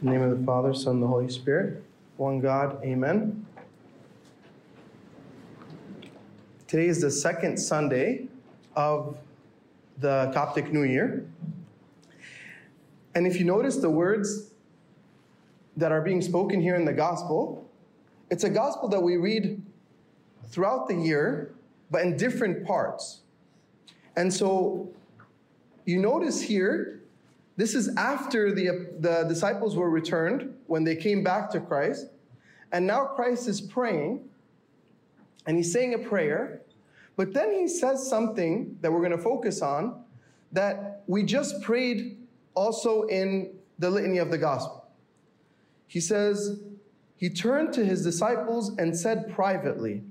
In the name of the Father, Son, and the Holy Spirit, one God, amen. Today is the second Sunday of the Coptic New Year. And if you notice the words that are being spoken here in the gospel, it's a gospel that we read throughout the year, but in different parts. And so you notice here, this is after the, the disciples were returned when they came back to Christ. And now Christ is praying and he's saying a prayer. But then he says something that we're going to focus on that we just prayed also in the litany of the gospel. He says, He turned to his disciples and said privately,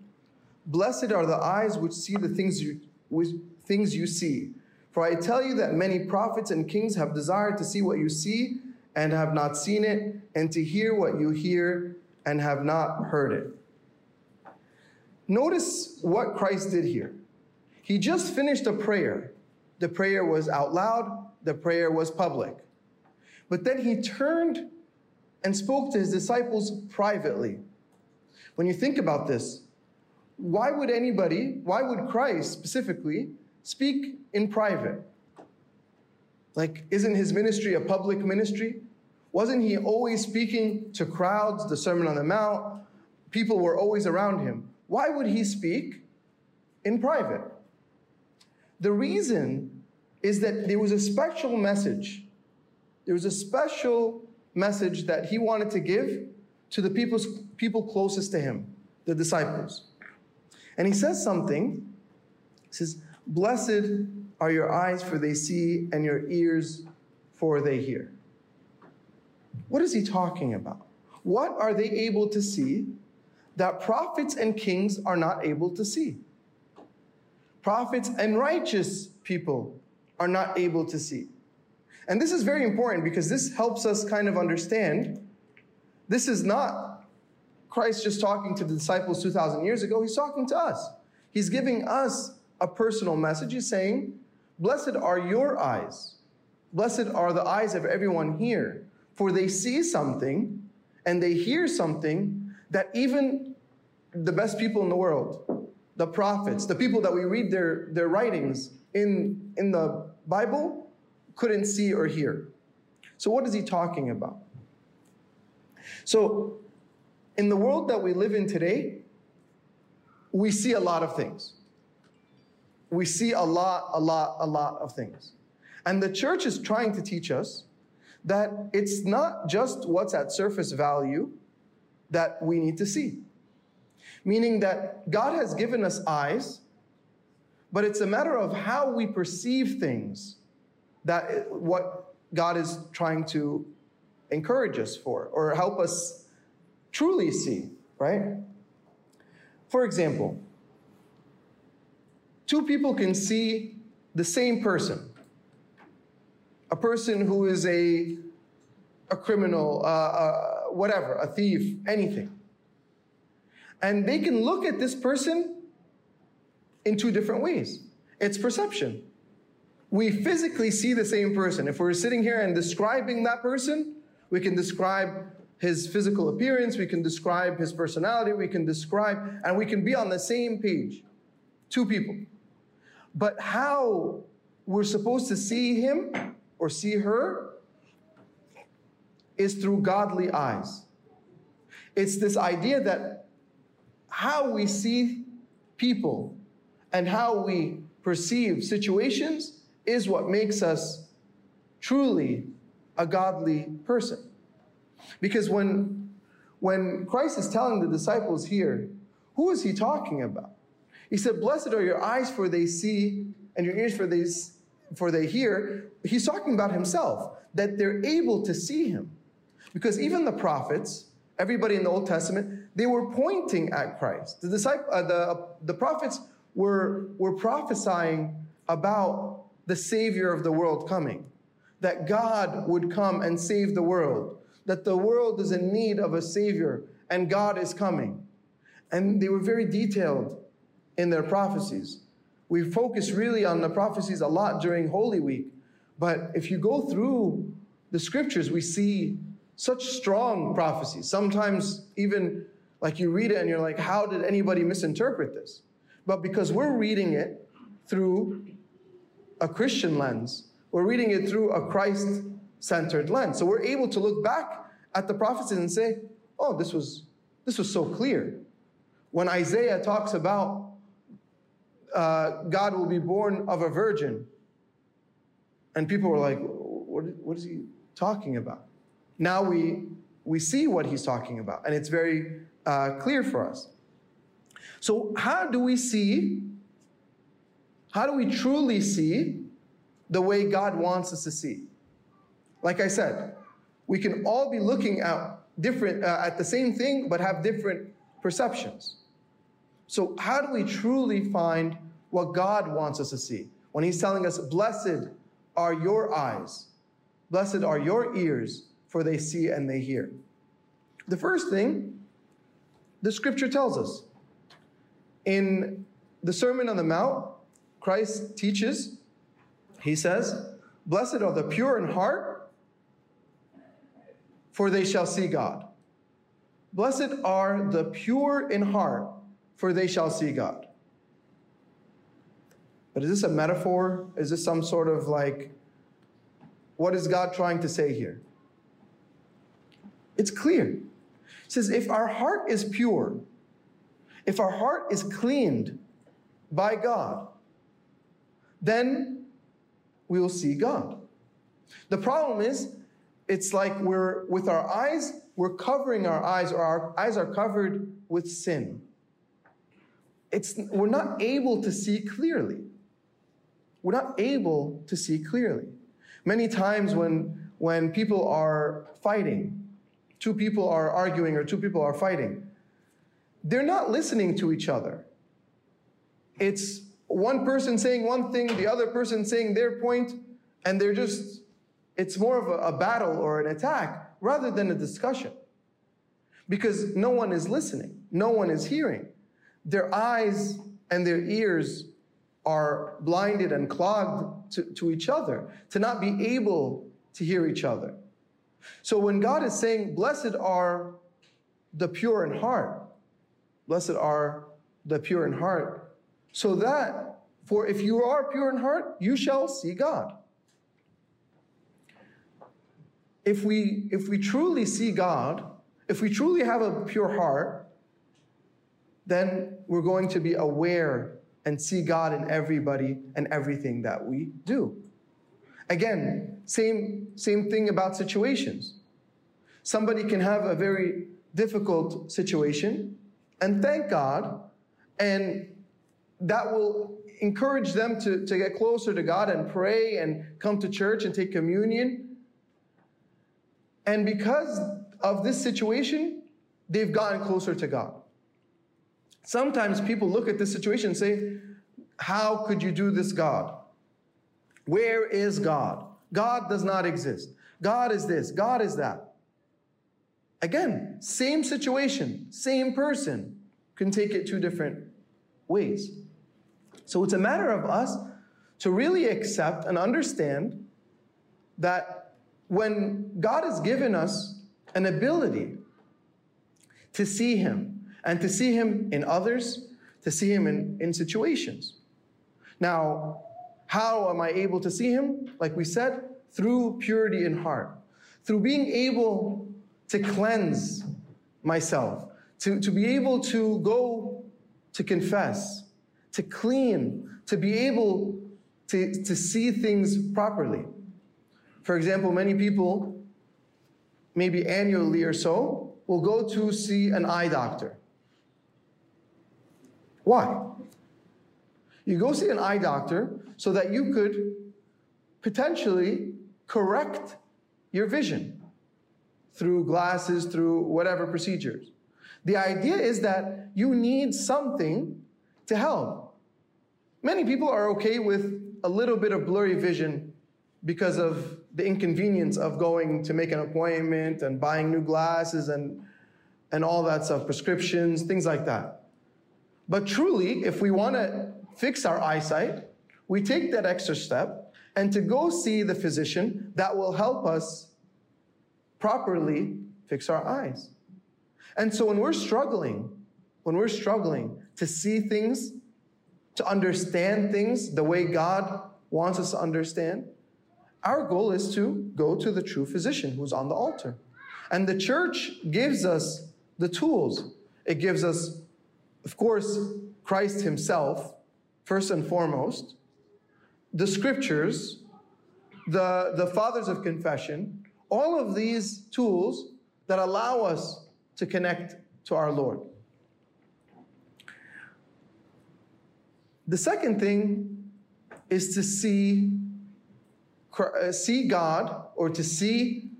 Blessed are the eyes which see the things you, which, things you see. For I tell you that many prophets and kings have desired to see what you see and have not seen it, and to hear what you hear and have not heard it. Notice what Christ did here. He just finished a prayer. The prayer was out loud, the prayer was public. But then he turned and spoke to his disciples privately. When you think about this, why would anybody, why would Christ specifically speak in private? Like, isn't his ministry a public ministry? Wasn't he always speaking to crowds, the Sermon on the Mount? People were always around him. Why would he speak in private? The reason is that there was a special message. There was a special message that he wanted to give to the people, people closest to him, the disciples. And he says something. He says, Blessed are your eyes, for they see, and your ears, for they hear. What is he talking about? What are they able to see that prophets and kings are not able to see? Prophets and righteous people are not able to see. And this is very important because this helps us kind of understand this is not Christ just talking to the disciples 2,000 years ago. He's talking to us. He's giving us a personal message. He's saying, Blessed are your eyes. Blessed are the eyes of everyone here, for they see something and they hear something that even the best people in the world, the prophets, the people that we read their, their writings in, in the Bible, couldn't see or hear. So, what is he talking about? So, in the world that we live in today, we see a lot of things. We see a lot, a lot, a lot of things. And the church is trying to teach us that it's not just what's at surface value that we need to see. Meaning that God has given us eyes, but it's a matter of how we perceive things that what God is trying to encourage us for or help us truly see, right? For example, two people can see the same person. A person who is a, a criminal, uh, uh, whatever, a thief, anything. And they can look at this person in two different ways. It's perception. We physically see the same person. If we're sitting here and describing that person, we can describe his physical appearance, we can describe his personality, we can describe, and we can be on the same page. Two people. But how we're supposed to see him or see her is through godly eyes. It's this idea that how we see people and how we perceive situations is what makes us truly a godly person. Because when, when Christ is telling the disciples here, who is he talking about? He said, Blessed are your eyes for they see, and your ears for they, for they hear. He's talking about himself, that they're able to see him. Because even the prophets, everybody in the Old Testament, they were pointing at Christ. The, disciple, uh, the, the prophets were, were prophesying about the Savior of the world coming, that God would come and save the world, that the world is in need of a Savior, and God is coming. And they were very detailed in their prophecies. We focus really on the prophecies a lot during Holy Week, but if you go through the scriptures, we see such strong prophecies. Sometimes even like you read it and you're like, how did anybody misinterpret this? But because we're reading it through a Christian lens, we're reading it through a Christ centered lens. So we're able to look back at the prophecies and say, oh, this was, this was so clear. When Isaiah talks about uh, God will be born of a virgin, and people were like, what, what is he talking about? Now we, we see what he's talking about, and it's very uh, clear for us. So, how do we see, how do we truly see the way God wants us to see? Like I said, we can all be looking at different uh, at the same thing but have different perceptions. So how do we truly find what God wants us to see? When he's telling us, "Blessed are your eyes, blessed are your ears, for they see and they hear." The first thing the scripture tells us in the Sermon on the Mount, Christ teaches, he says, Blessed are the pure in heart, for they shall see God. Blessed are the pure in heart, for they shall see God. But is this a metaphor? Is this some sort of like, what is God trying to say here? It's clear. It says, if our heart is pure, if our heart is cleaned by God, then we will see God. The problem is, it's like we're, with our eyes, we're covering our eyes, or our eyes are covered with sin. It's, we're not able to see clearly. We're not able to see clearly. Many times when, when people are fighting, two people are arguing or two people are fighting, they're not listening to each other. It's one person saying one thing, the other person saying their point, and they're just it's more of a, a battle or an attack rather than a discussion. Because no one is listening, no one is hearing. Their eyes and their ears are blinded and clogged to, to each other, to not be able to hear each other. So when God is saying, Blessed are the pure in heart, blessed are the pure in heart, so that, for if you are pure in heart, you shall see God if we if we truly see God, if we truly have a pure heart, then we're going to be aware and see God in everybody and everything that we do. Again, same same thing about situations. Somebody can have a very difficult situation and thank God and that will encourage them to, to get closer to God and pray and come to church and take communion and because of this situation, they've gotten closer to God. Sometimes people look at this situation and say, How could you do this, God? Where is God? God does not exist. God is this, God is that. Again, same situation, same person can take it two different ways. So it's a matter of us to really accept and understand that when God has given us an ability to see Him and to see Him in others, to see Him in, in situations. Now, how am I able to see Him? Like we said, through purity in heart, through being able to cleanse myself, to, to be able to go to confess, to clean, to be able to, to see things properly. For example, many people, maybe annually or so, will go to see an eye doctor. Why? You go see an eye doctor so that you could potentially correct your vision through glasses, through whatever procedures. The idea is that you need something to help. Many people are okay with a little bit of blurry vision because of the inconvenience of going to make an appointment and buying new glasses and, and all that stuff, prescriptions, things like that. But truly, if we want to fix our eyesight, we take that extra step and to go see the physician that will help us properly fix our eyes. And so when we're struggling, when we're struggling to see things, to understand things the way God wants us to understand, our goal is to go to the true physician who's on the altar. And the church gives us the tools. It gives us, of course, Christ Himself, first and foremost, the scriptures, the, the fathers of confession, all of these tools that allow us to connect to our Lord. The second thing is to see, uh, see God or to see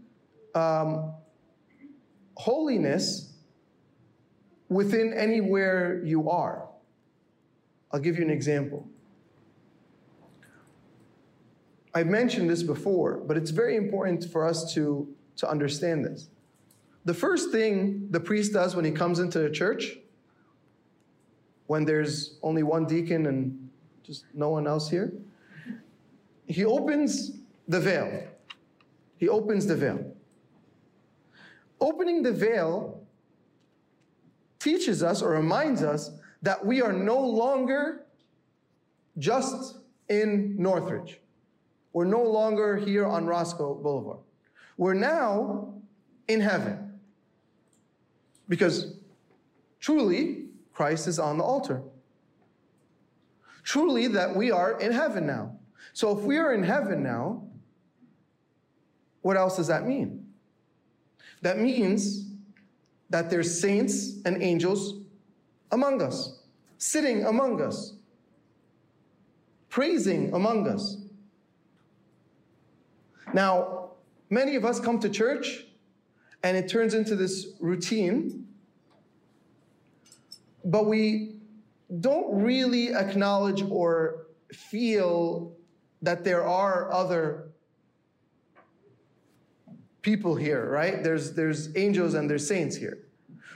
um, holiness within anywhere you are. I'll give you an example. I've mentioned this before, but it's very important for us to, to understand this. The first thing the priest does when he comes into the church, when there's only one deacon and just no one else here, he opens the veil. He opens the veil. Opening the veil teaches us or reminds us that we are no longer just in Northridge. We're no longer here on Roscoe Boulevard. We're now in heaven. Because truly, Christ is on the altar. Truly, that we are in heaven now. So if we are in heaven now, what else does that mean? That means that there's saints and angels among us, sitting among us, praising among us. Now, many of us come to church and it turns into this routine, but we don't really acknowledge or feel that there are other people here, right? There's, there's angels and there's saints here.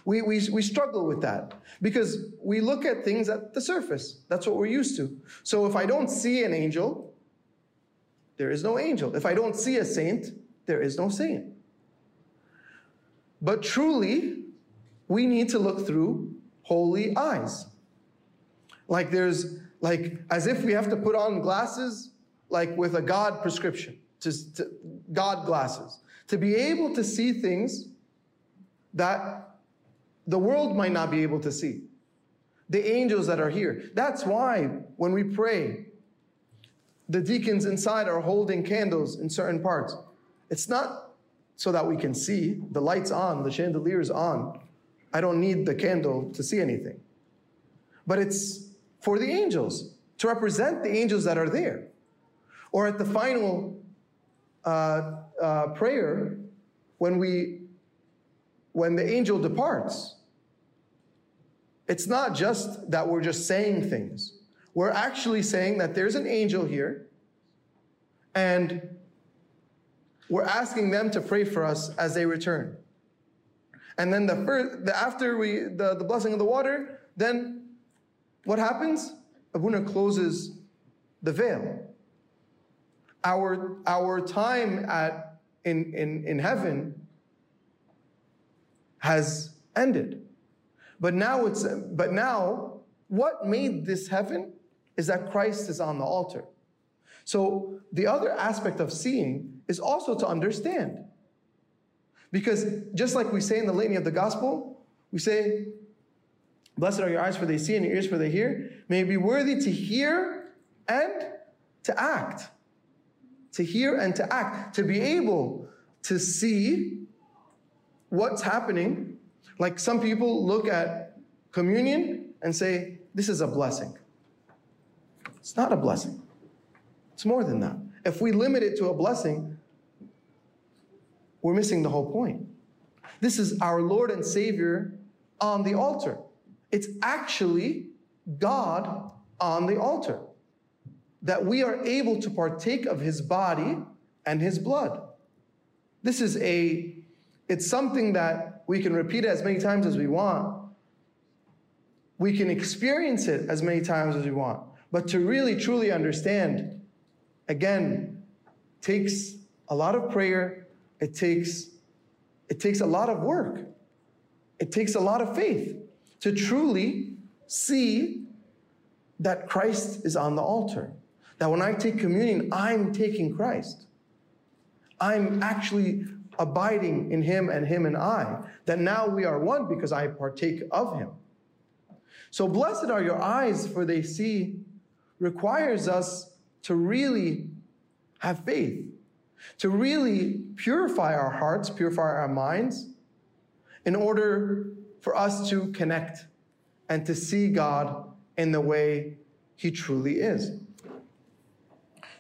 We, we, we struggle with that because we look at things at the surface. That's what we're used to. So if I don't see an angel, there is no angel. If I don't see a saint, there is no saint. But truly, we need to look through holy eyes. Like there's, like, as if we have to put on glasses, like with a God prescription, just to, God glasses, to be able to see things that the world might not be able to see. The angels that are here. That's why when we pray, the deacons inside are holding candles in certain parts. It's not so that we can see. The light's on, the chandelier's on. I don't need the candle to see anything. But it's for the angels, to represent the angels that are there. Or at the final uh, uh, prayer, when we, when the angel departs, it's not just that we're just saying things. We're actually saying that there's an angel here, and we're asking them to pray for us as they return. And then the first, the, after we the, the blessing of the water, then what happens? Abuna closes the veil. Our our time at in in, in heaven has ended. But now it's but now what made this heaven is that Christ is on the altar. So the other aspect of seeing is also to understand. Because just like we say in the litany of the gospel, we say, Blessed are your eyes for they see and your ears for they hear. May it be worthy to hear and to act. To hear and to act. To be able to see what's happening. Like some people look at communion and say, This is a blessing. It's not a blessing. It's more than that. If we limit it to a blessing, we're missing the whole point. This is our Lord and Savior on the altar. It's actually God on the altar. That we are able to partake of his body and his blood. This is a, it's something that we can repeat as many times as we want. We can experience it as many times as we want. But to really truly understand, again, takes a lot of prayer, it takes It takes a lot of work. It takes a lot of faith to truly see that Christ is on the altar. That when I take communion, I'm taking Christ. I'm actually abiding in Him and Him and I. That now we are one because I partake of Him. So blessed are your eyes, for they see, requires us to really have faith, to really purify our hearts, purify our minds, in order for us to connect and to see God in the way He truly is.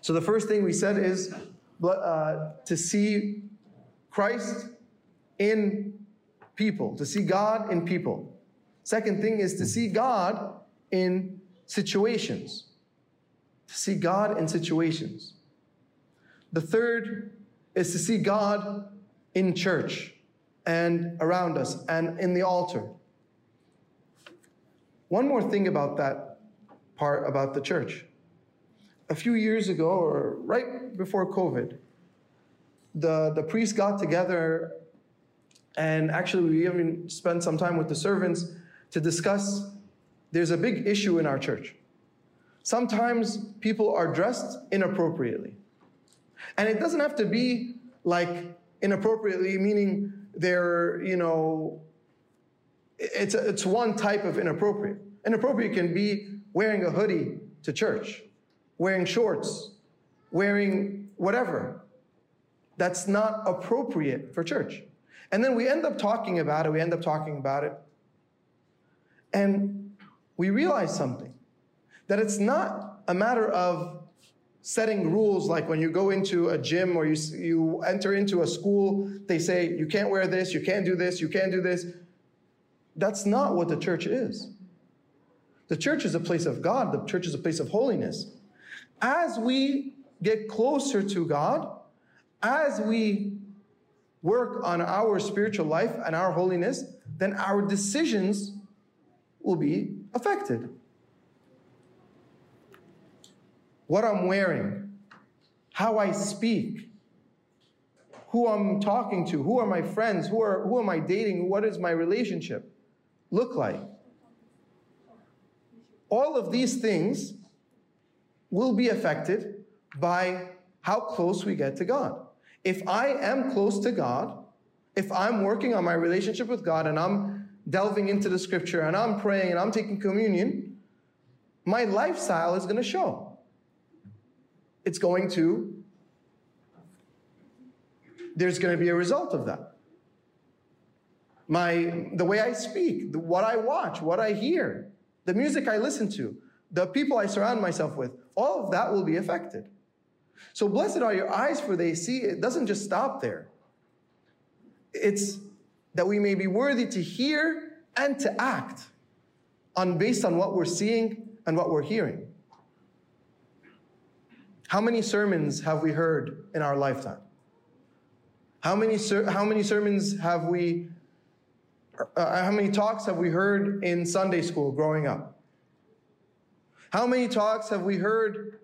So the first thing we said is uh, to see Christ in people, to see God in people. Second thing is to see God in situations. To see God in situations. The third is to see God in church and around us and in the altar. One more thing about that part about the church. A few years ago, or right before COVID, the, the priests got together and actually we even spent some time with the servants to discuss there's a big issue in our church. Sometimes people are dressed inappropriately. And it doesn't have to be like inappropriately, meaning they're, you know, it's, a, it's one type of inappropriate. Inappropriate can be wearing a hoodie to church, wearing shorts, wearing whatever. That's not appropriate for church. And then we end up talking about it, we end up talking about it. And we realize something that it's not a matter of setting rules like when you go into a gym or you, you enter into a school, they say, you can't wear this, you can't do this, you can't do this. That's not what the church is. The church is a place of God, the church is a place of holiness. As we get closer to God, as we work on our spiritual life and our holiness, then our decisions will be affected. what I'm wearing, how I speak, who I'm talking to, who are my friends, who, are, who am I dating, what does my relationship look like? All of these things will be affected by how close we get to God. If I am close to God, if I'm working on my relationship with God and I'm delving into the scripture and I'm praying and I'm taking communion, my lifestyle is going to show it's going to, there's going to be a result of that. My, the way I speak, the, what I watch, what I hear, the music I listen to, the people I surround myself with, all of that will be affected. So blessed are your eyes, for they see. It doesn't just stop there. It's that we may be worthy to hear and to act on based on what we're seeing and what we're hearing. How many sermons have we heard in our lifetime? How many, ser- how many sermons have we, uh, how many talks have we heard in Sunday school growing up? How many talks have we heard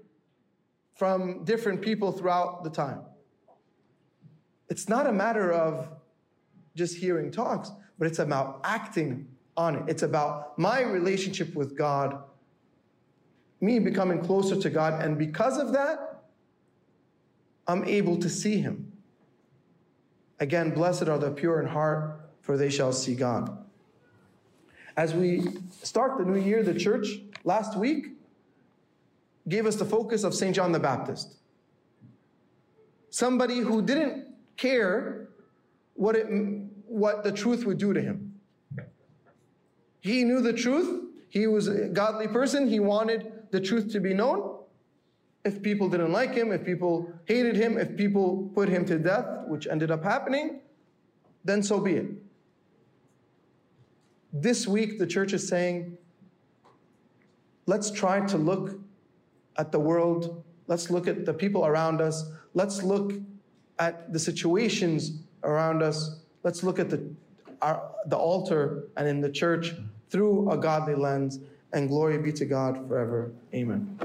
from different people throughout the time? It's not a matter of just hearing talks, but it's about acting on it. It's about my relationship with God me becoming closer to God. And because of that, I'm able to see Him. Again, blessed are the pure in heart, for they shall see God. As we start the new year, the church last week gave us the focus of St. John the Baptist. Somebody who didn't care what, it, what the truth would do to him. He knew the truth. He was a godly person. He wanted the truth to be known. If people didn't like him, if people hated him, if people put him to death, which ended up happening, then so be it. This week, the church is saying, let's try to look at the world, let's look at the people around us, let's look at the situations around us, let's look at the, our, the altar and in the church through a godly lens and glory be to God forever. Amen.